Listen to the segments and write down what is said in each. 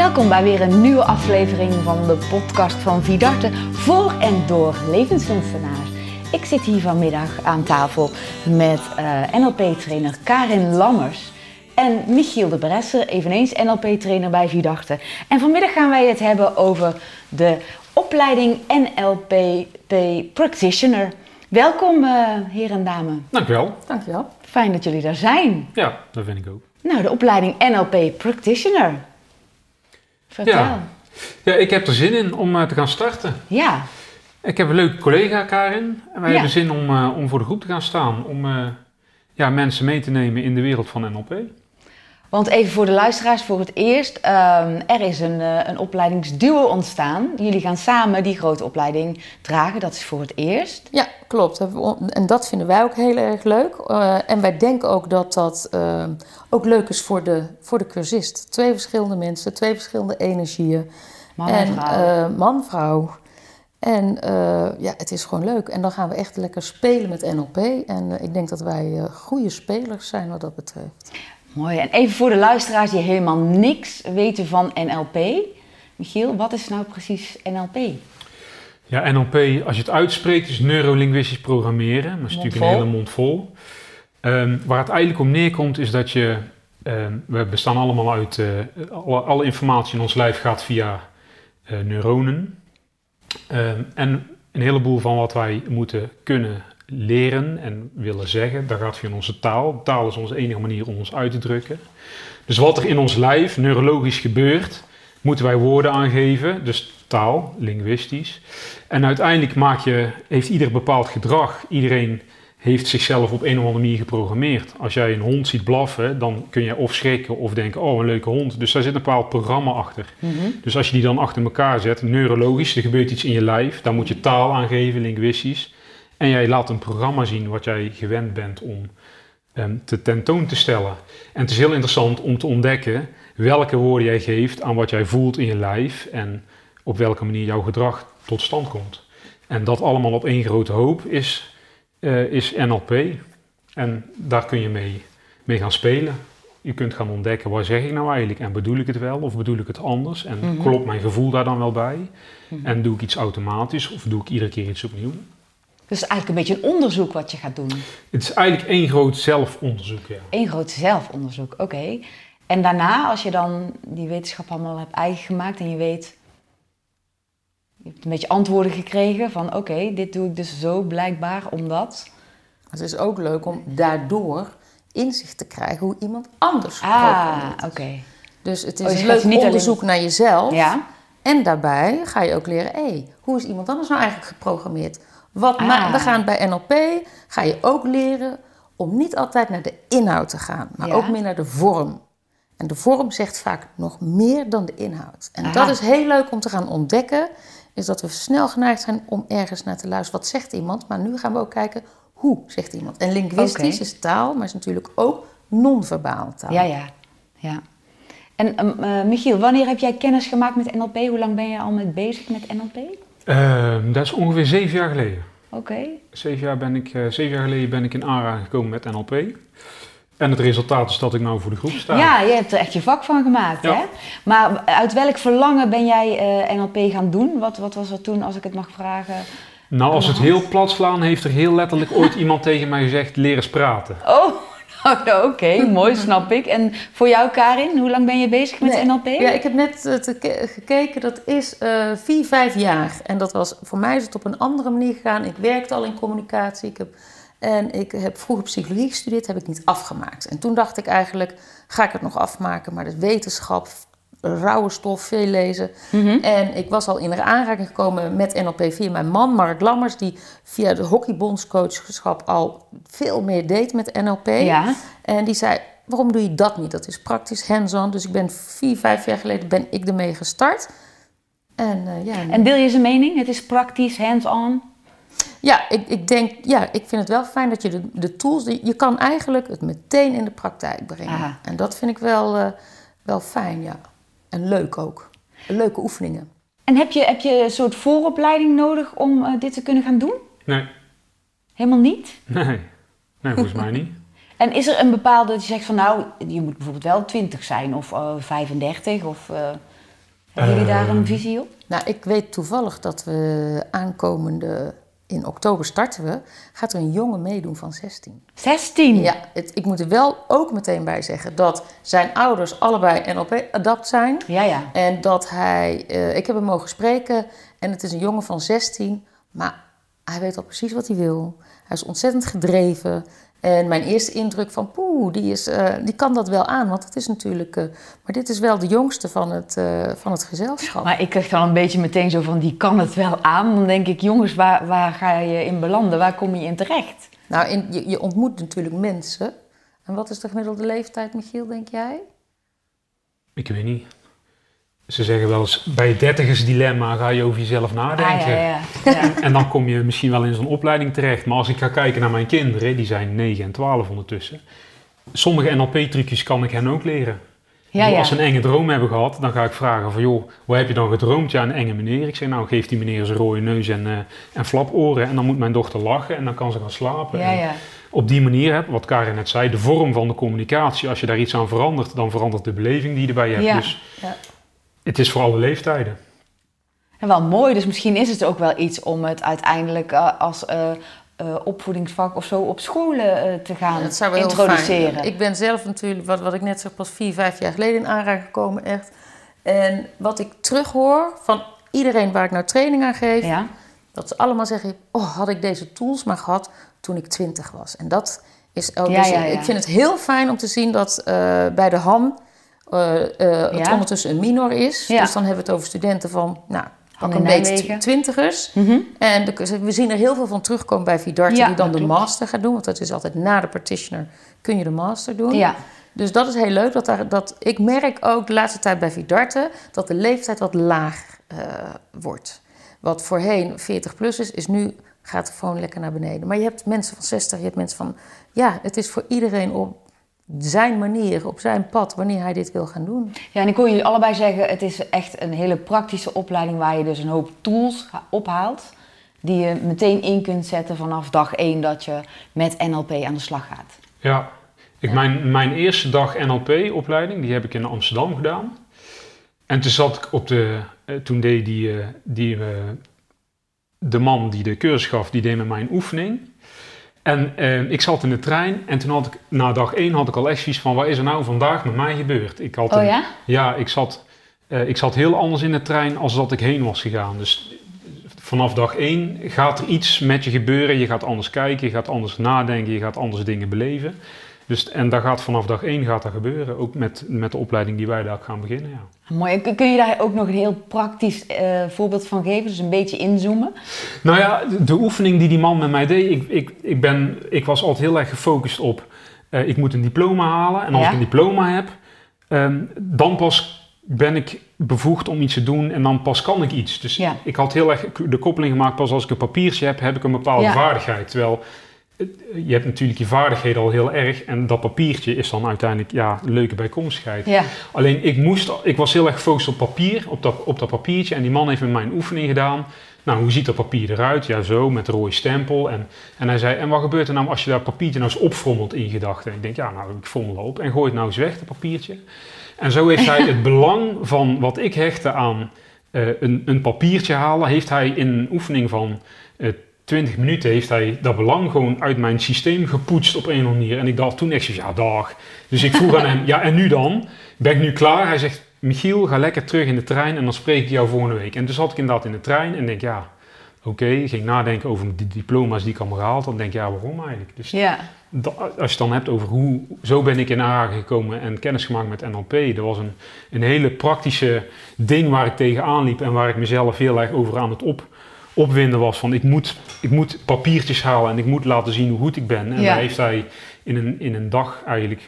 Welkom bij weer een nieuwe aflevering van de podcast van Vidarte voor en door levenskunstenaars. Ik zit hier vanmiddag aan tafel met eh, NLP-trainer Karin Lammers en Michiel de Bresser, eveneens NLP-trainer bij Vidarte. En vanmiddag gaan wij het hebben over de opleiding NLP Practitioner. Welkom, uh, heren en dame. Dankjewel. Dankjewel. Fijn dat jullie daar zijn. Ja, dat vind ik ook. Nou, de opleiding NLP Practitioner. Vertel. Ja. ja, ik heb er zin in om uh, te gaan starten. Ja. Ik heb een leuke collega, Karin. En wij Ja. hebben zin om, uh, om voor de groep te gaan staan. Om uh, ja, mensen mee te nemen in de wereld van NLP. Want even voor de luisteraars voor het eerst. ehm, er is een, eh, een opleidingsduo ontstaan. Jullie gaan samen die grote opleiding dragen. Dat is voor het eerst. Ja, klopt. En dat vinden wij ook heel erg leuk. Eh, en wij denken ook dat dat eh, ook leuk is voor de, voor de cursist. Twee verschillende mensen, twee verschillende energieën. Man en, vrouw. eh, man, vrouw. En ja, het is gewoon leuk. En dan gaan we echt lekker spelen met NLP. En ik denk dat wij goede spelers zijn wat dat betreft. Mooi. En even voor de luisteraars die helemaal niks weten van NLP. Michiel, wat is nou precies NLP? Ja, NLP, als je het uitspreekt, is neurolinguistisch programmeren. Maar dat is natuurlijk een hele mond vol. Ehm, waar het eigenlijk om neerkomt, is dat je... ehm, we bestaan allemaal uit... eh, alle, alle informatie in ons lijf gaat via eh, neuronen. Ehm, en een heleboel van wat wij moeten kunnen leren en willen zeggen, dat gaat via onze taal. Taal is onze enige manier om ons uit te drukken. Dus wat er in ons lijf neurologisch gebeurt, moeten wij woorden aangeven. Dus taal, linguistisch. En uiteindelijk maak je, heeft ieder bepaald gedrag. Iedereen heeft zichzelf op een of andere manier geprogrammeerd. Als jij een hond ziet blaffen, dan kun je of schrikken of denken, oh een leuke hond. Dus daar zit een bepaald programma achter. Mhm. Dus als je die dan achter elkaar zet, neurologisch, er gebeurt iets in je lijf, dan moet je taal aangeven, linguistisch. En jij laat een programma zien wat jij gewend bent om ehm, te tentoon te stellen. En het is heel interessant om te ontdekken welke woorden jij geeft aan wat jij voelt in je lijf en op welke manier jouw gedrag tot stand komt. En dat allemaal op één grote hoop is, eh, is NLP. En daar kun je mee, mee gaan spelen. Je kunt gaan ontdekken, waar zeg ik nou eigenlijk? En bedoel ik het wel of bedoel ik het anders? En Mhm. klopt mijn gevoel daar dan wel bij? Mhm. En doe ik iets automatisch of doe ik iedere keer iets opnieuw? Dus eigenlijk een beetje een onderzoek wat je gaat doen. Het is eigenlijk één groot zelfonderzoek, ja. Eén groot zelfonderzoek, oké. En daarna, als je dan die wetenschap allemaal hebt eigen gemaakt en je weet... Je hebt een beetje antwoorden gekregen van oké, dit doe ik dus zo blijkbaar omdat... Het is ook leuk om daardoor inzicht te krijgen hoe iemand anders Ah, oké. Dus het Oh, is een leuk niet alleen- onderzoek naar jezelf. Ja? En daarbij ga je ook leren, hé, hoe is iemand anders nou eigenlijk geprogrammeerd? Wat Ah. we gaan bij NLP, ga je ook leren om niet altijd naar de inhoud te gaan, maar Ja. ook meer naar de vorm. En de vorm zegt vaak nog meer dan de inhoud. En Aha. dat is heel leuk om te gaan ontdekken, is dat we snel geneigd zijn om ergens naar te luisteren. Wat zegt iemand? Maar nu gaan we ook kijken, hoe zegt iemand? En linguistisch is taal, maar is natuurlijk ook non-verbaal taal. Ja, ja. ja. En ehm, eh, Michiel, wanneer heb jij kennis gemaakt met NLP? Hoe lang ben je al met bezig met NLP? Ehm, dat is ongeveer zeven jaar geleden. Oké. Zeven jaar, ben ik, eh, zeven jaar geleden ben ik in aanraking gekomen met NLP. En het resultaat is dat ik nou voor de groep sta. Ja, je hebt er echt je vak van gemaakt, Ja. hè? Maar uit welk verlangen ben jij eh, NLP gaan doen? Wat, wat was er toen, als ik het mag vragen? Nou, als het heel plat slaan, heeft er heel letterlijk ooit iemand tegen mij gezegd, leer eens praten. Oh, nou, oké, mooi, snap ik. En voor jou, Karin, hoe lang ben je bezig met Nee, NLP? Ja, ik heb net eh, te gekeken, dat is eh vier, vijf jaar. En dat was, voor mij is het op een andere manier gegaan. Ik werkte al in communicatie. Ik heb, en ik heb vroeger psychologie gestudeerd, heb ik niet afgemaakt. En toen dacht ik eigenlijk, ga ik het nog afmaken? Maar de wetenschap, rauwe stof, veel lezen. Mhm. En ik was al in aanraking gekomen met NLP via mijn man, Mark Lammers, die via de hockeybondscoachschap al veel meer deed met NLP. Ja. En die zei, waarom doe je dat niet? Dat is praktisch hands-on. Dus ik ben vier, vijf jaar geleden ben ik ermee gestart. En eh, ja, En deel je zijn mening? Het is praktisch, hands-on. ja, ik, ik denk, ja, ik vind het wel fijn dat je de, de tools, die, je kan eigenlijk het meteen in de praktijk brengen. Aha. En dat vind ik wel, eh, wel fijn, ja. En leuk ook. Leuke oefeningen. En heb je, heb je een soort vooropleiding nodig om eh, dit te kunnen gaan doen? Nee, Helemaal niet? nee, nee, volgens mij niet. En is er een bepaalde dat je zegt van nou, je moet bijvoorbeeld wel 20 zijn of eh 35 of... eh, Hebben jullie daar een Ehm, visie op? Nou, ik weet toevallig dat we aankomende, in oktober starten we, gaat er een jongen meedoen van 16. 16. Ja, het, ik moet er wel ook meteen bij zeggen dat zijn ouders allebei NLP-adapt zijn. Ja, ja. En dat hij, eh, ik heb hem mogen spreken en het is een jongen van 16, maar hij weet al precies wat hij wil. Hij is ontzettend gedreven. En mijn eerste indruk van poeh, die, is, eh, die kan dat wel aan, want het is natuurlijk, eh, maar dit is wel de jongste van het, eh, van het gezelschap. Maar ik krijg dan een beetje meteen zo van, die kan het wel aan. Dan denk ik, jongens, waar, waar ga je in belanden? Waar kom je in terecht? Nou, in, je, je ontmoet natuurlijk mensen. En wat is de gemiddelde leeftijd, Michiel, denk jij? Ik weet niet. Ze zeggen wel eens, bij het dertigersdilemma ga je over jezelf nadenken. Ah, ja, ja. ja. En dan kom je misschien wel in zo'n opleiding terecht. Maar als ik ga kijken naar mijn kinderen, die zijn 9 en 12 ondertussen. Sommige NLP-trucjes kan ik hen ook leren. ja. Als ze een enge droom hebben gehad, dan ga ik vragen van joh, hoe heb je dan gedroomd? Ja, een enge meneer. Ik zeg nou, geef die meneer zijn rode neus en, eh, en flaporen. En dan moet mijn dochter lachen en dan kan ze gaan slapen. En. Op die manier, hè, wat Karin net zei, de vorm van de communicatie. Als je daar iets aan verandert, dan verandert de beleving die je erbij hebt. Ja. Dus Ja. Het is voor alle leeftijden. En wel mooi, dus misschien is het ook wel iets om het uiteindelijk eh, als eh, eh, opvoedingsvak of zo op scholen eh, te gaan dat zou wel heel introduceren. fijn. Ik ben zelf natuurlijk, wat, wat ik net zeg, pas vier, vijf jaar geleden in aanraking gekomen, echt. En wat ik terughoor van iedereen waar ik nou training aan geef, Ja? dat ze allemaal zeggen: Oh, had ik deze tools maar gehad toen ik twintig was. En dat is ook. Ja, dus ja, ja. Ik vind het heel fijn om te zien dat eh, bij de HAM eh, het ondertussen een minor is. Ja. Dus dan hebben we het over studenten van, nou, pak een beetje twintigers. Mhm. En de- we zien er heel veel van terugkomen bij Vidarte, Ja, die dan de klopt. master gaat doen. Want dat is altijd na de practitioner kun je de master doen. Ja. Dus dat is heel leuk. Dat daar, dat, ik merk ook de laatste tijd bij Vidarte dat de leeftijd wat laag eh, wordt. Wat voorheen 40 plus is, is nu gaat het gewoon lekker naar beneden. Maar je hebt mensen van 60, je hebt mensen van... Ja, het is voor iedereen op zijn manier, op zijn pad, wanneer hij dit wil gaan doen. ja, en ik hoor jullie allebei zeggen, het is echt een hele praktische opleiding waar je dus een hoop tools ophaalt. Die je meteen in kunt zetten vanaf dag één dat je met NLP aan de slag gaat. Ja, ik, mijn, mijn eerste dag NLP-opleiding, die heb ik in Amsterdam gedaan. En toen zat ik op de, eh, toen deed die, eh, die eh, de man die de cursus gaf, die deed met mij een oefening. En eh, ik zat in de trein en toen had ik, na dag één had ik al echt van, wat is er nou vandaag met mij gebeurd? Ik had Oh een- ja? ja, ik zat, eh, ik zat heel anders in de trein als dat ik heen was gegaan. Dus vanaf dag één gaat er iets met je gebeuren. Je gaat anders kijken, je gaat anders nadenken, je gaat anders dingen beleven. Dus, en dat gaat vanaf dag één gaat dat gebeuren. Ook met, met de opleiding die wij daar gaan beginnen. Ja. Mooi. Kun- Kun je daar ook nog een heel praktisch eh, voorbeeld van geven? Dus een beetje inzoomen. Nou ja, de, de oefening die die man met mij deed, ik, ik, ik, ben, ik was altijd heel erg gefocust op, eh, ik moet een diploma halen. En als Ja. ik een diploma heb, ehm, dan pas ben ik bevoegd om iets te doen en dan pas kan ik iets. Dus Ja. ik had heel erg de koppeling gemaakt, pas als ik een papiertje heb, heb ik een bepaalde vaardigheid. Terwijl je hebt natuurlijk je vaardigheden al heel erg en dat papiertje is dan uiteindelijk ja, een leuke bijkomstigheid. Ja. Alleen ik, moest, ik was heel erg gefocust op papier, op dat, op dat papiertje. En die man heeft met mij een oefening gedaan. Nou, hoe ziet dat papier eruit? Ja, zo, met een rode stempel. En, en hij zei, en wat gebeurt er nou als je dat papiertje nou eens opfrommelt in gedachten? Ik denk, ja, nou, ik frommel op en gooi het nou eens weg, dat papiertje. En zo heeft hij het belang van wat ik hechtte aan eh, een, een papiertje halen, heeft hij in een oefening van eh 20 minuten, heeft hij dat belang gewoon uit mijn systeem gepoetst op een of andere manier. En ik dacht toen echt, zo, ja, dag. Dus ik vroeg aan hem, ja, en nu dan? Ben ik nu klaar? Hij zegt, Michiel, ga lekker terug in de trein en dan spreek ik jou volgende week. En toen zat ik inderdaad in de trein en denk, ja, oké, ging nadenken over de diploma's die ik allemaal gehaald had. Dan denk ik, ja, waarom eigenlijk? Dus Ja. als je het dan hebt over hoe, zo ben ik in aanraking gekomen en kennis gemaakt met NLP. Dat was een, een hele praktische ding waar ik tegenaan liep en waar ik mezelf heel erg over aan het op, opwinden was. Van ik moet, ik moet papiertjes halen en ik moet laten zien hoe goed ik ben. En Ja. daar heeft hij in een, in een dag eigenlijk,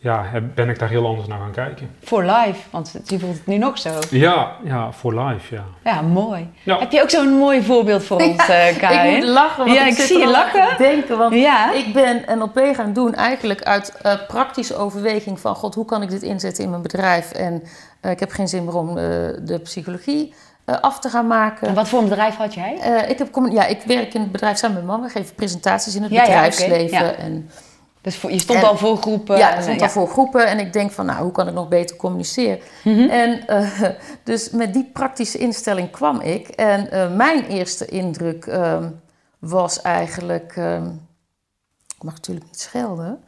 ja, ben ik daar heel anders naar gaan kijken. Voor live, want je voelt het nu nog zo. Ja, ja, voor live, ja. Ja, mooi. Ja. Heb je ook zo'n mooi voorbeeld voor ons, eh Karin? Ik moet lachen, want Ja, ik, ik zie je lachen. denken. Want Ja. ik ben NLP gaan doen eigenlijk uit eh, praktische overweging van... God, hoe kan ik dit inzetten in mijn bedrijf? En eh, ik heb geen zin meer om eh, de psychologie af te gaan maken. En wat voor een bedrijf had jij? Eh, ik, heb, ja, ik werk in het bedrijf samen met mama. We geven presentaties in het Ja, ja, bedrijfsleven. ja. En Dus voor- je stond En- al voor groepen. ja, ik stond al voor groepen en ik denk van, nou, hoe kan ik nog beter communiceren? En eh, dus met die praktische instelling kwam ik. En eh, mijn eerste indruk ehm, was eigenlijk, ehm, ik mag natuurlijk niet schelden,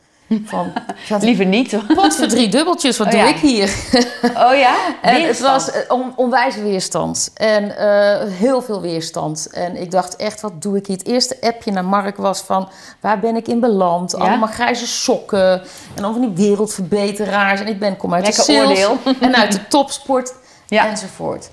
van, Liever niet hoor. pot voor drie dubbeltjes, wat Oh, doe ja. ik hier? Oh ja? En het was eh, on, onwijs weerstand. En eh, heel veel weerstand. En ik dacht echt, wat doe ik hier? Het eerste appje naar Mark was van, waar ben ik in beland? Ja? Allemaal grijze sokken. En dan van die wereldverbeteraars. En ik ben, kom uit Lekker de sales. oordeel. En uit de topsport. Ja. Enzovoort.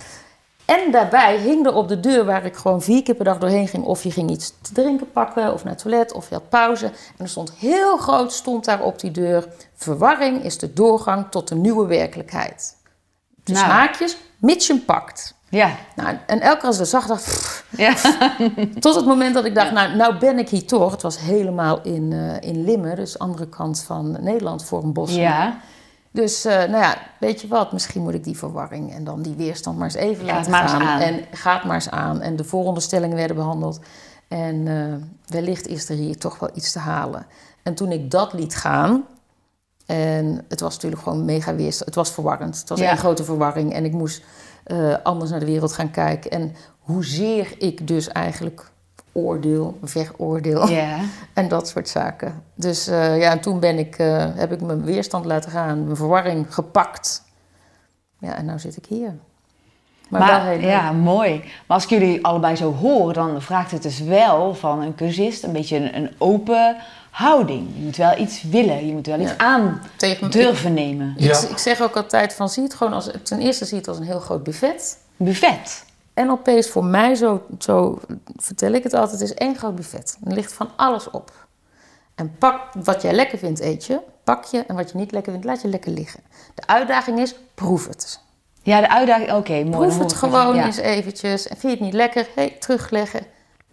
En daarbij hing er op de deur waar ik gewoon vier keer per dag doorheen ging. Of je ging iets te drinken pakken, of naar het toilet, of je had pauze. En er stond heel groot, stond daar op die deur... Verwarring is de doorgang tot de nieuwe werkelijkheid. Dus Nou. haakjes, mits je pakt. Ja. Nou, en elke keer als ik dat zag, dacht pff, ja. tot het moment dat ik dacht, nou, nou ben ik hier toch. Het was helemaal in, eh, in Limmen, dus de andere kant van Nederland voor een bos. Ja. Dus, eh, nou ja, weet je wat, misschien moet ik die verwarring en dan die weerstand maar eens even laten maar gaan. aan. En ga het maar eens aan. En de vooronderstellingen werden behandeld. En eh, wellicht is er hier toch wel iets te halen. En toen ik dat liet gaan, en het was natuurlijk gewoon mega weerstand. Het was verwarrend. Het was Ja. één grote verwarring. En ik moest eh, anders naar de wereld gaan kijken. En hoezeer ik dus eigenlijk oordeel, veroordeel. Ja. En dat soort zaken. Dus eh, ja, en toen ben ik, eh, heb ik mijn weerstand laten gaan, mijn verwarring gepakt. Ja, en nou zit ik hier. Maar, wel leuk. ja, mooi. Maar als ik jullie allebei zo hoor, dan vraagt het dus wel van een cursist een beetje een, een open houding. Je moet wel iets willen, je moet wel iets Ja. aan Tegen, durven nemen. ik, Ja. ik, ik zeg ook altijd van, zie het gewoon als, ten eerste zie het als een heel groot buffet. Buffet. NLP is voor mij, zo, zo vertel ik het altijd, is één groot buffet. Er ligt van alles op. En pak wat jij lekker vindt, eet je. Pak je. En wat je niet lekker vindt, laat je lekker liggen. De uitdaging is, proef het. Ja, de uitdaging, oké, mooi. Proef het gewoon ja. eens eventjes. En vind je het niet lekker? Hey, terugleggen.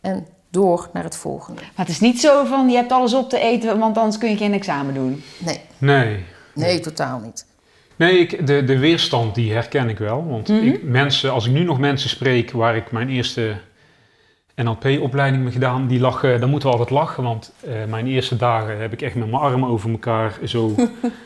En door naar het volgende. Maar het is niet zo van, je hebt alles op te eten, want anders kun je geen examen doen. Nee, Nee. nee, totaal niet. Nee, ik, de, de weerstand die herken ik wel. Want Mhm. ik, mensen, als ik nu nog mensen spreek waar ik mijn eerste NLP-opleiding mee gedaan, die lachen, dan moeten we altijd lachen. Want eh, mijn eerste dagen heb ik echt met mijn armen over elkaar zo,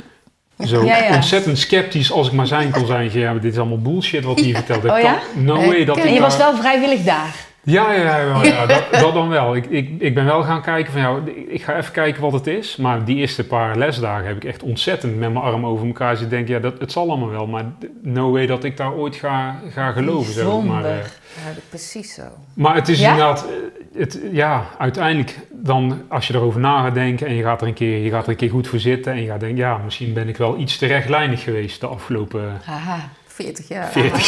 zo Ja, ja. ontzettend sceptisch als ik maar zijn kon zijn. Ja, dit is allemaal bullshit wat hij vertelt. Dat Oh ja? kan- no Nee, way dat ken ik En je was daar- wel vrijwillig daar. Ja, ja, ja, ja, dat, dat dan wel. Ik, ik, ik ben wel gaan kijken van, ja, ik ga even kijken wat het is. Maar die eerste paar lesdagen heb ik echt ontzettend met mijn arm over elkaar zitten denken, ja, dat, het zal allemaal wel. Maar no way dat ik daar ooit ga, ga geloven. Maar, Bijzonder. eh, Ja, precies zo. maar het is Ja? inderdaad, eh, het, ja, uiteindelijk dan als je erover na gaat denken en je gaat, er een keer, je gaat er een keer goed voor zitten en je gaat denken, ja, misschien ben ik wel iets te rechtlijnig geweest de afgelopen Aha. 40 jaar. 40,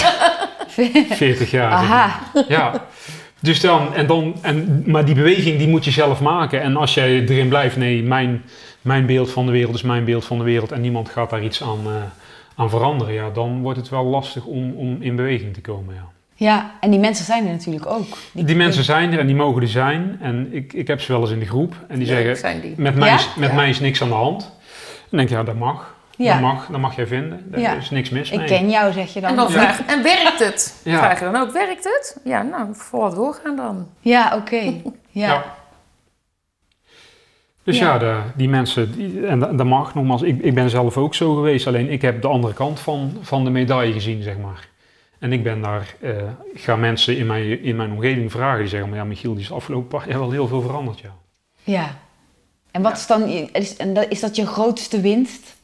40 jaar. zeg maar. Aha. Ja. Dus dan, en dan, en, maar die beweging die moet je zelf maken. En als jij erin blijft, nee, mijn, mijn beeld van de wereld is mijn beeld van de wereld en niemand gaat daar iets aan, eh, aan veranderen, ja, dan wordt het wel lastig om, om in beweging te komen. Ja. Ja, en die mensen zijn er natuurlijk ook. Die mensen zijn er en die mogen er zijn. En ik, ik heb ze wel eens in de groep en die zeggen, die. met, mij, Ja? is, met Ja. mij is niks aan de hand. Dan denk ik, ja, dat mag. Ja. Dat mag, dat mag jij vinden. Daar Ja. is niks mis Ik mee. ken jou, zeg je dan. En dan Ja. vraag en werkt het? Ja. Vraag je dan ook, werkt het? Ja, nou, vooral doorgaan dan. Ja, oké. Ja. Ja. Dus Ja. ja, de, die mensen, die, en dat mag nogmaals, ik, ik ben zelf ook zo geweest, alleen ik heb de andere kant van, van de medaille gezien, zeg maar. En ik ben daar, eh, ik ga mensen in mijn, in mijn omgeving vragen, die zeggen, maar ja, Michiel, die is afgelopen paar jaar wel heel veel veranderd, ja. Ja. En wat is dan, is, en dat- is dat je grootste winst?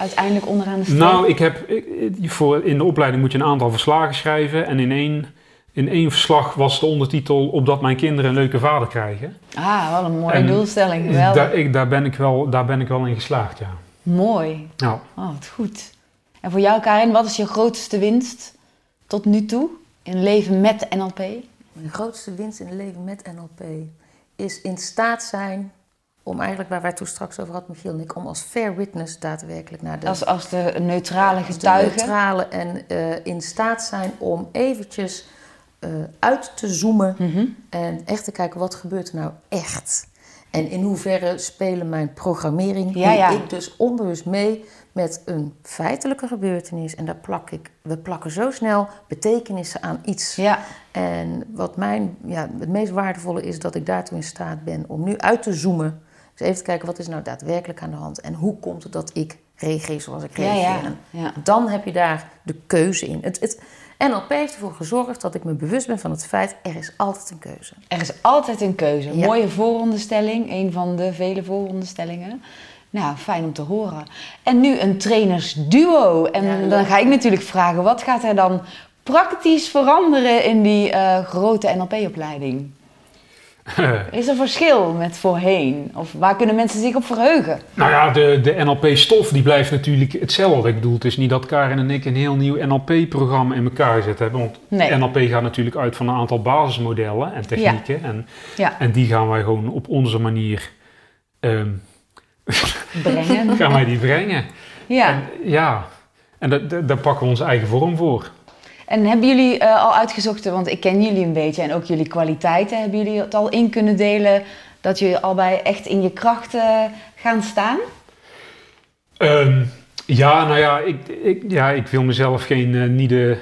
Uiteindelijk onderaan de streep? Nou, ik heb, ik- voor, in de opleiding moet je een aantal verslagen schrijven en in één, in één verslag was de ondertitel, opdat mijn kinderen een leuke vader krijgen. Ah, wat een mooie En doelstelling. Geweldig. Daar, ik, daar, ben ik wel, daar ben ik wel in geslaagd, ja. Mooi. Nou, Oh, wat goed. En voor jou, Karin, wat is je grootste winst tot nu toe in leven met NLP? Mijn grootste winst in het leven met NLP is in staat zijn om eigenlijk, waar wij toen straks over hadden, Michiel en ik, om als fair witness daadwerkelijk naar de, Als, als de neutrale als de getuige. neutrale en eh, in staat zijn om eventjes eh, uit te zoomen Mhm. en echt te kijken wat gebeurt er nou echt. En in hoeverre spelen mijn programmering, Ja, ja. ik dus onbewust mee met een feitelijke gebeurtenis. En daar plak ik, we plakken zo snel betekenissen aan iets. Ja, En wat mijn, ja, het meest waardevolle is dat ik daartoe in staat ben om nu uit te zoomen Dus even kijken, wat is nou daadwerkelijk aan de hand? En hoe komt het dat ik reageer zoals ik reageer? ja, En ja. Dan heb je daar de keuze in. Het, het, NLP heeft ervoor gezorgd dat ik me bewust ben van het feit... er is altijd een keuze. Er is altijd een keuze. Mooie vooronderstelling, een van de vele vooronderstellingen. Nou, fijn om te horen. En nu een trainersduo. En dan ga ik natuurlijk vragen, wat gaat er dan praktisch veranderen in die eh, grote NLP-opleiding? Is er verschil met voorheen? Of waar kunnen mensen zich op verheugen? Nou ja, de, de NLP-stof die blijft natuurlijk hetzelfde. Ik bedoel, het is niet dat Karin en ik een heel nieuw NLP-programma in elkaar gezet hebben. Want Nee. NLP gaat natuurlijk uit van een aantal basismodellen en technieken. En, Ja, en die gaan wij gewoon op onze manier ehm, brengen. gaan wij die brengen. Ja. En, ja. en da- da- daar pakken we onze eigen vorm voor. En hebben jullie eh, al uitgezocht, want ik ken jullie een beetje en ook jullie kwaliteiten, hebben jullie het al in kunnen delen dat jullie al bij echt in je krachten gaan staan? Ehm, ja, nou ja ik, ik, ja, ik wil mezelf geen, eh, niet de,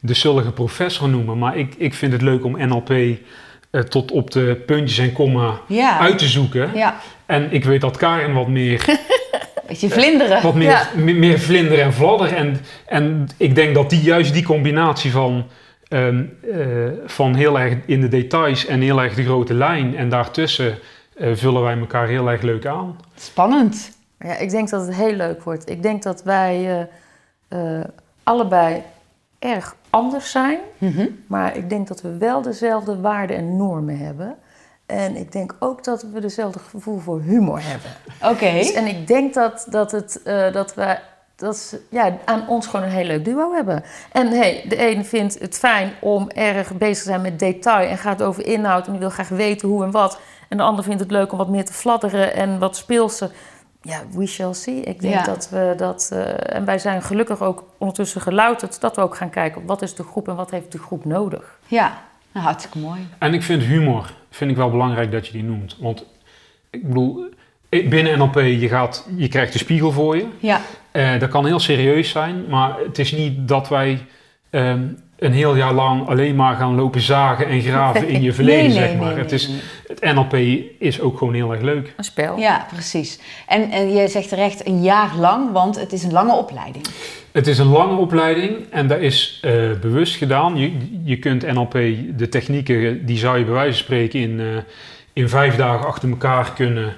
de zullige professor noemen, maar ik, ik vind het leuk om NLP eh, tot op de puntjes en komma Ja. uit te zoeken. Ja, En ik weet dat Karin wat meer, beetje vlinderen. wat meer, Ja. me- meer vlinder en vladder. En, en ik denk dat die juist die combinatie van, ehm, eh, van heel erg in de details en heel erg de grote lijn en daartussen eh, vullen wij elkaar heel erg leuk aan. Spannend. Ja, ik denk dat het heel leuk wordt. Ik denk dat wij eh, eh, allebei erg anders zijn. Mhm. Maar ik denk dat we wel dezelfde waarden en normen hebben. En ik denk ook dat we dezelfde gevoel voor humor hebben. Oké. Dus, en ik denk dat, dat, het, eh, dat we dat ze, ja, aan ons gewoon een heel leuk duo hebben. En hey, de een vindt het fijn om erg bezig te zijn met detail en gaat over inhoud en die wil graag weten hoe en wat. En de ander vindt het leuk om wat meer te fladderen en wat speelse. Ja, we shall see. Ik denk Ja. dat we dat. eh, en wij zijn gelukkig ook ondertussen gelouterd dat we ook gaan kijken wat is de groep en wat heeft de groep nodig. Ja, nou, hartstikke mooi. En ik vind humor vind ik wel belangrijk dat je die noemt. Want ik bedoel, eh, binnen NLP, je, gaat, je krijgt de spiegel voor je. Ja, Eh, dat kan heel serieus zijn, maar het is niet dat wij ehm, een heel jaar lang alleen maar gaan lopen zagen en graven in je verleden, nee, zeg maar. nee, het, is, het NLP is ook gewoon heel erg leuk. Een spel. ja precies. En, en je zegt terecht een jaar lang, want het is een lange opleiding. Het is een lange opleiding en dat is eh, bewust gedaan. Je, je kunt NLP, de technieken, die zou je bij wijze van spreken in, eh, in vijf dagen achter elkaar kunnen,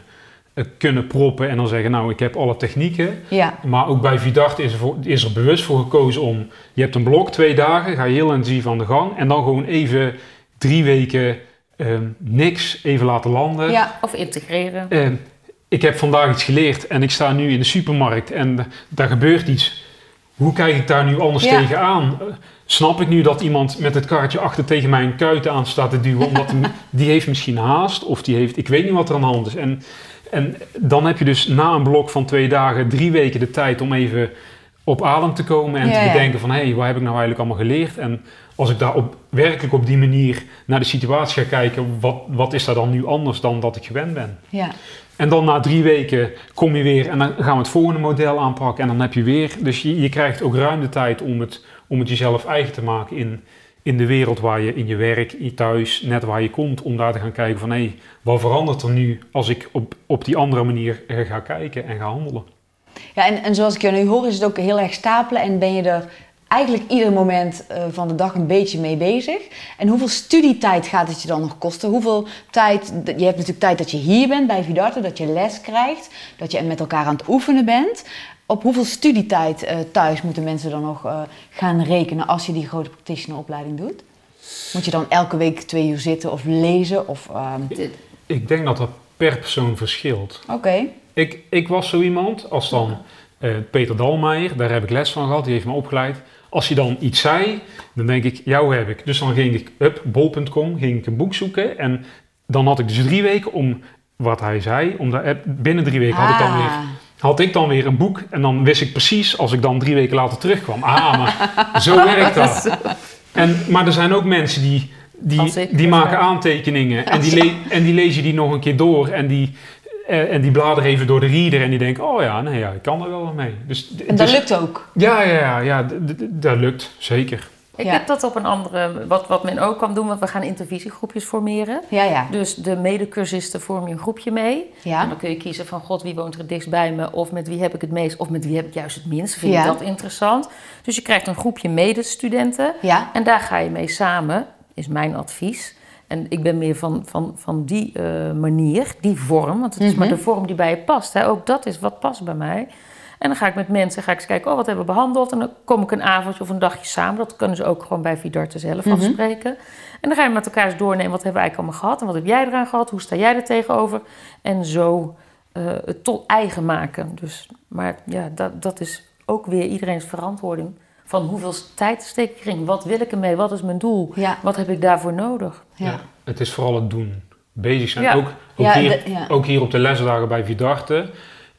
eh, kunnen proppen en dan zeggen, nou ik heb alle technieken. Ja, Maar ook bij Vidart is er, voor- is er bewust voor gekozen om, je hebt een blok, twee dagen, ga je heel intensief aan de gang en dan gewoon even drie weken ehm, niks, even laten landen. ja, Of integreren. Eh, ik heb vandaag iets geleerd en ik sta nu in de supermarkt en daar gebeurt iets. Hoe kijk ik daar nu anders Ja. tegenaan? Eh, snap ik nu dat iemand met het kaartje achter tegen mijn kuiten aan staat te duwen, omdat die heeft misschien haast of die heeft, ik weet niet wat er aan de hand is. En, en dan heb je dus na een blok van twee dagen, drie weken de tijd om even op adem te komen en Ja, te bedenken van hé, hey, waar heb ik nou eigenlijk allemaal geleerd? En als ik daar op, werkelijk op die manier naar de situatie ga kijken, wat, wat is daar dan nu anders dan dat ik gewend ben? ja. En dan na drie weken kom je weer en dan gaan we het volgende model aanpakken. En dan heb je weer. Dus je, krijgt ook ruim de tijd om het, om het jezelf eigen te maken in, in de wereld waar je, in je werk, in thuis, net waar je komt. Om daar te gaan kijken van hé, wat verandert er nu als ik op, op die andere manier ga kijken en ga handelen. Ja, en, en zoals ik je nu hoor, is het ook heel erg stapelen en ben je er eigenlijk ieder moment eh, van de dag een beetje mee bezig. En hoeveel studietijd gaat het je dan nog kosten? Hoeveel tijd, je hebt natuurlijk tijd dat je hier bent bij Vidarte, dat je les krijgt, dat je met elkaar aan het oefenen bent. Op hoeveel studietijd eh, thuis moeten mensen dan nog eh, gaan rekenen als je die grote practitioneropleiding doet? Moet je dan elke week twee uur zitten of lezen? Of, ehm, Ik denk dat dat per persoon verschilt. Oké, Ik, ik was zo iemand, als dan Peter Dalmeijer, daar heb ik les van gehad, die heeft me opgeleid. Als hij dan iets zei, dan denk ik, jou heb ik. Dus dan ging ik op bol.com, ging ik een boek zoeken. En dan had ik dus drie weken om wat hij zei. Om daar, binnen drie weken had ik dan weer Ah, had ik dan weer een boek en dan wist ik precies als ik dan drie weken later terugkwam. Ah, maar zo werkt dat. En, maar er zijn ook mensen die, die, die maken aantekeningen en die, le- en die lezen die nog een keer door en die, en die bladeren even door de reader en die denken, oh ja, nee, ja ik kan er wel wat mee. Dus, en dat lukt ook. Ja, ja, ja, ja dat lukt, zeker. Ik Ja. heb dat op een andere, wat, wat men ook kan doen, want we gaan intervisiegroepjes formeren. Ja, ja. Dus de medecursisten vorm je een groepje mee. En Ja, dan kun je kiezen van, god, wie woont er het dichtst bij me? Of met wie heb ik het meest? Of met wie heb ik juist het minst? Vind Ja. ik dat interessant? Dus je krijgt een groepje medestudenten. ja. En daar ga je mee samen, is mijn advies. En ik ben meer van, van, van die eh, manier, die vorm. Want het is Mhm. maar de vorm die bij je past. Hè. Ook dat is wat past bij mij. En dan ga ik met mensen ga ik eens kijken, oh, wat hebben we behandeld? En dan kom ik een avondje of een dagje samen. Dat kunnen ze ook gewoon bij Vidarte zelf Mhm. afspreken. En dan ga je met elkaar eens doornemen, wat hebben we eigenlijk allemaal gehad? En wat heb jij eraan gehad? Hoe sta jij er tegenover? En zo eh, het tot eigen maken. Dus, maar ja, dat, dat is ook weer iedereen's verantwoording. Van hoeveel tijd steek ik erin? Wat wil ik ermee? Wat is mijn doel? Ja, Wat heb ik daarvoor nodig? ja. Het is vooral het doen. Bezig zijn. Ja. Ook, ook, Ja, hier, de- ja. ook hier op de lesdagen bij Vidarte.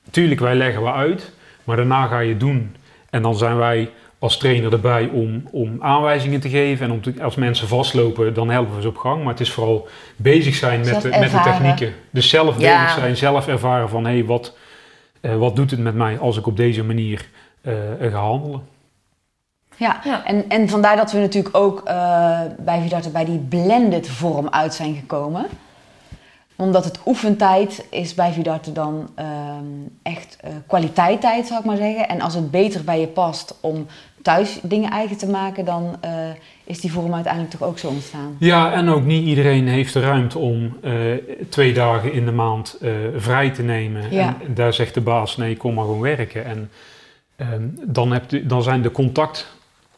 Tuurlijk, wij leggen we uit. Maar daarna ga je doen. En dan zijn wij als trainer erbij om, om aanwijzingen te geven. En om te- als mensen vastlopen, dan helpen we ze op gang. Maar het is vooral bezig zijn met, de, met de technieken. Dus zelf Ja. bezig zijn, zelf ervaren van... hé, hey, wat, eh, wat doet het met mij als ik op deze manier eh, ga handelen? Ja, Ja. En, en vandaar dat we natuurlijk ook eh, bij Vidarte bij die blended vorm uit zijn gekomen. Omdat het oefentijd is bij Vidarte dan ehm, echt eh kwaliteittijd, zou ik maar zeggen. En als het beter bij je past om thuis dingen eigen te maken, dan eh, is die vorm uiteindelijk toch ook zo ontstaan. Ja, en ook niet iedereen heeft de ruimte om eh, twee dagen in de maand eh, vrij te nemen. Ja. En daar zegt de baas, nee, kom maar gewoon werken. En ehm, dan, heb je, dan zijn de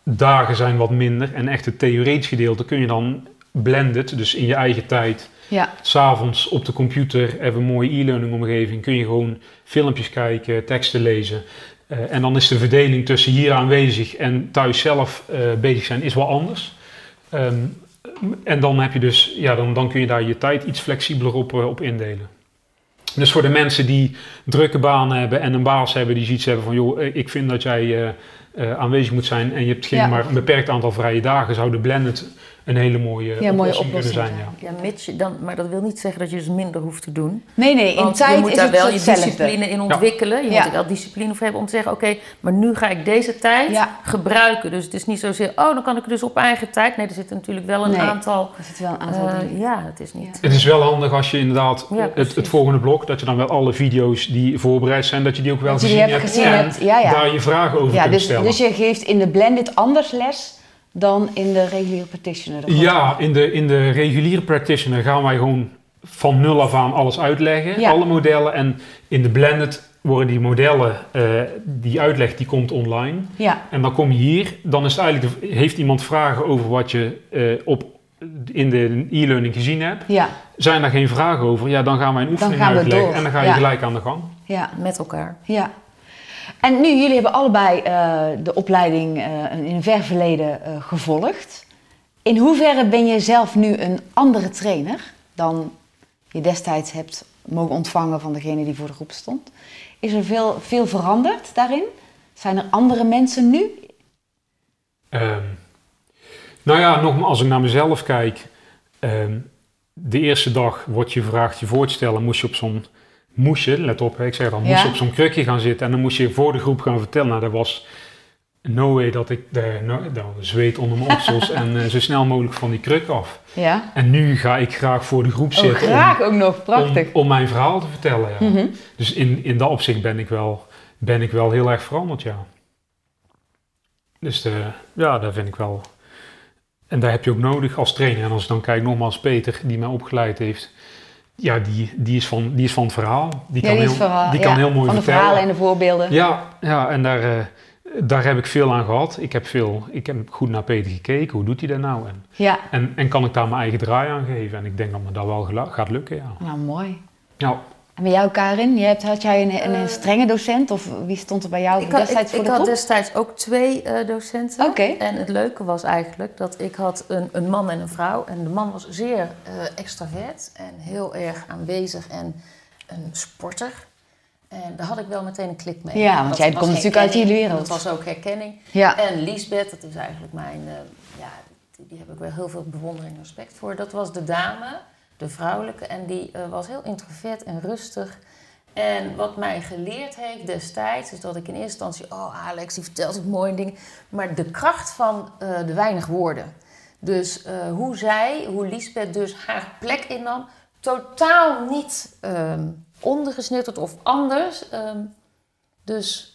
contactdagen zijn wat minder. En echt het theoretisch gedeelte kun je dan blended, dus in je eigen tijd... Ja, S'avonds op de computer, even een mooie e-learning omgeving, kun je gewoon filmpjes kijken, teksten lezen. Eh, en dan is de verdeling tussen hier aanwezig en thuis zelf eh, bezig zijn, is wel anders. Ehm, en dan heb je dus, ja, dan, dan kun je daar je tijd iets flexibeler op, eh, op indelen. Dus voor de mensen die drukke banen hebben en een baas hebben die zoiets hebben van, joh, ik vind dat jij aanwezig moet zijn en je hebt geen Ja. maar een beperkt aantal vrije dagen, zou de blended een hele mooie, Ja, mooie oplossing, oplossing kunnen zijn. Ja. Ja, mits je dan, maar dat wil niet zeggen dat je dus minder hoeft te doen. nee, nee, in Want tijd je moet is daar het wel je discipline in ontwikkelen. Je Ja. moet er wel discipline voor hebben om te zeggen... oké, maar nu ga ik deze tijd Ja. gebruiken. Dus het is niet zozeer... oh, dan kan ik dus op eigen tijd. Nee, er zitten natuurlijk wel een Nee. aantal... Er zit wel een aantal eh, ja, het is niet... Het is wel handig als je inderdaad Ja, het, volgende blok, dat je dan wel alle video's die voorbereid zijn, dat je die ook wel Dat gezien hebt hebt. gezien en hebt, ja, ja. daar je vragen over Ja, kunt dus, stellen. dus je geeft in de blended anders les dan in de reguliere practitioner. Ja, in de, in de reguliere practitioner gaan wij gewoon van nul af aan alles uitleggen, Ja. alle modellen. En in de blended worden die modellen, eh, die uitleg, die komt online. Ja, En dan kom je hier, dan is het eigenlijk, de- heeft iemand vragen over wat je eh, op, in de e-learning gezien hebt. ja, Zijn daar geen vragen over, ja, dan gaan wij een oefening uitleggen door. en dan ga je Ja. gelijk aan de gang. ja. Met elkaar. Ja. En nu, jullie hebben allebei eh, de opleiding eh, in een ver verleden eh, gevolgd. In hoeverre ben je zelf nu een andere trainer dan je destijds hebt mogen ontvangen van degene die voor de groep stond? Is er veel, veel veranderd daarin? Zijn er andere mensen nu? Ehm, nou ja, nogmaals, als ik naar mezelf kijk. ehm, de eerste dag wordt je gevraagd je voor te stellen. Moest je op zo'n... Moest je, let op, ik zeg dan, moest Ja. je op zo'n krukje gaan zitten. En dan moest je voor de groep gaan vertellen. Nou, dat was no way dat ik de, no, de zweet onder mijn oksels en eh, zo snel mogelijk van die kruk af. Ja. En nu ga ik graag voor de groep Oh, zitten. om- graag ook nog. Prachtig. Om, om mijn verhaal te vertellen, ja. Mhm. Dus in, in dat opzicht ben ik, wel, ben ik wel heel erg veranderd, ja. Dus de, ja, dat vind ik wel. En daar heb je ook nodig als trainer. En als ik dan kijk, nogmaals, Peter, die mij opgeleid heeft. Ja, die, die, is, van, die is van het verhaal. Die Ja, kan, die heel, verhaal- die ja, kan heel mooi Van de vertellen. verhalen en de voorbeelden. Ja, ja en daar, eh, daar heb ik veel aan gehad. Ik heb, veel, ik heb goed naar Peter gekeken. Hoe doet hij dat nou? En, Ja. en, en kan ik daar mijn eigen draai aan geven? En ik denk dat me dat wel gaat lukken, ja. Nou, mooi. Ja, En bij jou, Karin? Je hebt, had jij een, een, Eh, strenge docent? Of wie stond er bij jou Ik had, ik, destijds voor ik de had destijds ook twee eh, docenten. Oké. En het leuke was eigenlijk dat ik had een, een man en een vrouw. En de man was zeer eh, extravert en heel erg aanwezig en een sporter. En daar had ik wel meteen een klik mee. Ja, want Dat jij komt natuurlijk uit die wereld. Dat was ook herkenning. Ja. En Liesbeth, dat is eigenlijk mijn, ja, die, die heb ik wel heel veel bewondering en respect voor. Dat was de dame, de vrouwelijke, en die eh, was heel introvert en rustig. En wat mij geleerd heeft destijds, is dat ik in eerste instantie, oh Alex, die vertelt het mooie dingen. Maar de kracht van eh, de weinig woorden. Dus eh, hoe zij, hoe Lisbeth dus haar plek innam, totaal niet ondergesnitterd of anders. Ehm, dus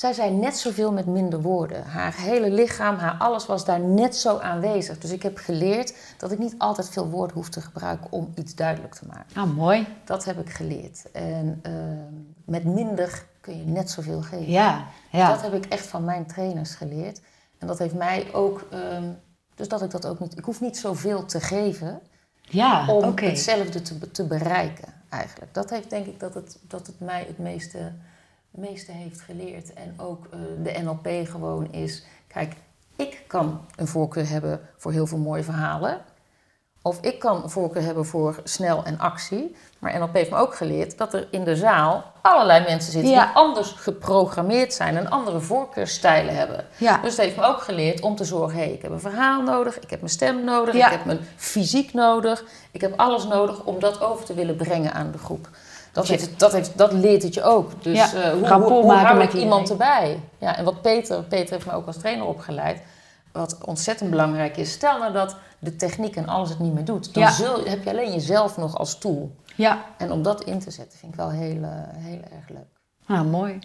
zij zei net zoveel met minder woorden. Haar hele lichaam, haar alles was daar net zo aanwezig. Dus ik heb geleerd dat ik niet altijd veel woorden hoef te gebruiken om iets duidelijk te maken. Ah, mooi. Dat heb ik geleerd. En ehm, met minder kun je net zoveel geven. Ja, ja. Dat heb ik echt van mijn trainers geleerd. En dat heeft mij ook. ehm, dus dat ik dat ook niet. Ik hoef niet zoveel te geven ja, om hetzelfde te, te bereiken, eigenlijk. Dat heeft denk ik dat het, dat het mij het meeste, het meeste heeft geleerd. En ook eh, de NLP gewoon is. Kijk, ik kan een voorkeur hebben voor heel veel mooie verhalen. Of ik kan een voorkeur hebben voor snel en actie. Maar NLP heeft me ook geleerd dat er in de zaal allerlei mensen zitten Ja. die anders geprogrammeerd zijn en andere voorkeurstijlen hebben. Ja. Dus het heeft me ook geleerd om te zorgen: hé, ik heb een verhaal nodig, ik heb mijn stem nodig, Ja. ik heb mijn fysiek nodig, ik heb alles nodig om dat over te willen brengen aan de groep. Dat, heeft, dat, heeft, dat leert het je ook. Dus Ja, eh, hoe, hoe, hoe maken hou met ik iemand erbij? Ja, en wat Peter, Peter heeft me ook als trainer opgeleid. Wat ontzettend belangrijk is. Stel nou dat de techniek en alles het niet meer doet. Dan Ja. zul, heb je alleen jezelf nog als tool. Ja, En om dat in te zetten vind ik wel heel, eh, heel erg leuk. nou mooi.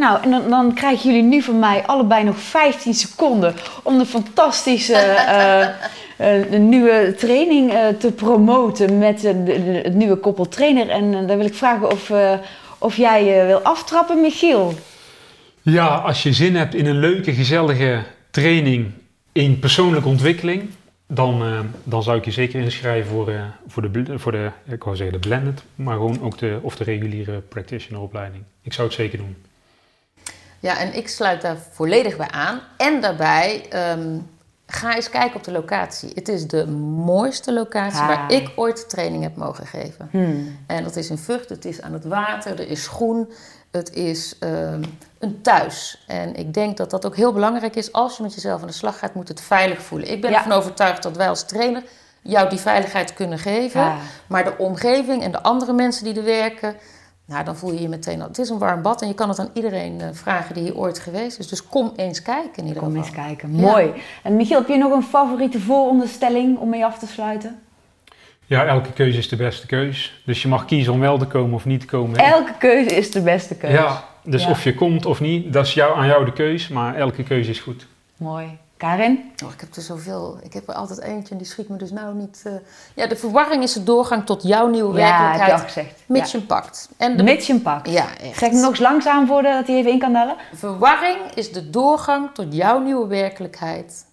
Nou, en dan, dan krijgen jullie nu van mij allebei nog 15 seconden om de fantastische eh, eh, de nieuwe training eh, te promoten met de, de- het nieuwe koppel trainer. En dan wil ik vragen of, eh, of jij eh, wil aftrappen, Michiel. Ja, als je zin hebt in een leuke, gezellige training in persoonlijke ontwikkeling, dan, eh, dan zou ik je zeker inschrijven voor, eh, voor, de, voor de, ik wou zeggen de blended, maar gewoon ook de, of de reguliere practitioner-opleiding. Ik zou het zeker doen. Ja, en ik sluit daar volledig bij aan. En daarbij, ehm, ga eens kijken op de locatie. Het is de mooiste locatie Ah. waar ik ooit training heb mogen geven. Hmm. En dat is in Vught, het is aan het water, er is groen, het is ehm, een thuis. En ik denk dat dat ook heel belangrijk is. Als je met jezelf aan de slag gaat, moet het veilig voelen. Ik ben Ja. ervan overtuigd dat wij als trainer jou die veiligheid kunnen geven. Maar de omgeving en de andere mensen die er werken, nou, dan voel je je meteen al. Het is een warm bad en je kan het aan iedereen eh, vragen die hier ooit geweest is. Dus kom eens kijken in ieder Kom geval. eens kijken. Mooi. En Michiel, heb je nog een favoriete vooronderstelling om mee af te sluiten? Ja, elke keuze is de beste keus. Dus je mag kiezen om wel te komen of niet te komen. Elke keuze is de beste keuze. Ja, dus Ja. of je komt of niet, dat is jou, aan jou de keus, maar elke keuze is goed. Mooi. Karin? Oh, ik heb er zoveel. Ik heb er altijd eentje en die schiet me dus nou niet. eh. Ja, de verwarring is de doorgang tot jouw nieuwe Ja, heb je al werkelijkheid. gezegd. Mits Ja. pakt. En de Mits pakt. Ja, echt. Zeg ik nog eens langzaam voordat hij even in kan bellen? Verwarring is de doorgang tot jouw nieuwe werkelijkheid.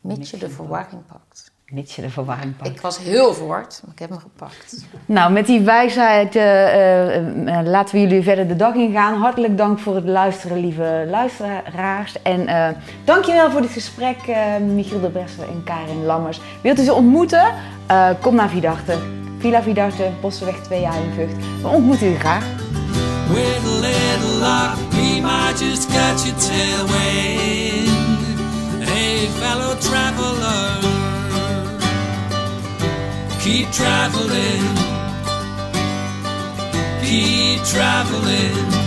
Mits je de verwarring pakt. Mits je de verwarring pakt. Ik was heel verward, maar ik heb hem gepakt. Nou, met die wijsheid eh, eh, eh, laten we jullie verder de dag ingaan. Hartelijk dank voor het luisteren, lieve luisteraars. En eh dankjewel voor dit gesprek, eh, Michiel de Bresser en Karin Lammers. Wilt u ze ontmoeten? Eh, kom naar Vidarte. Villa Vidarte, Bossenweg 2A in Vught. We ontmoeten u graag. With a little luck, we might just catch a tailwind. Hey, fellow traveler, keep traveling, keep traveling.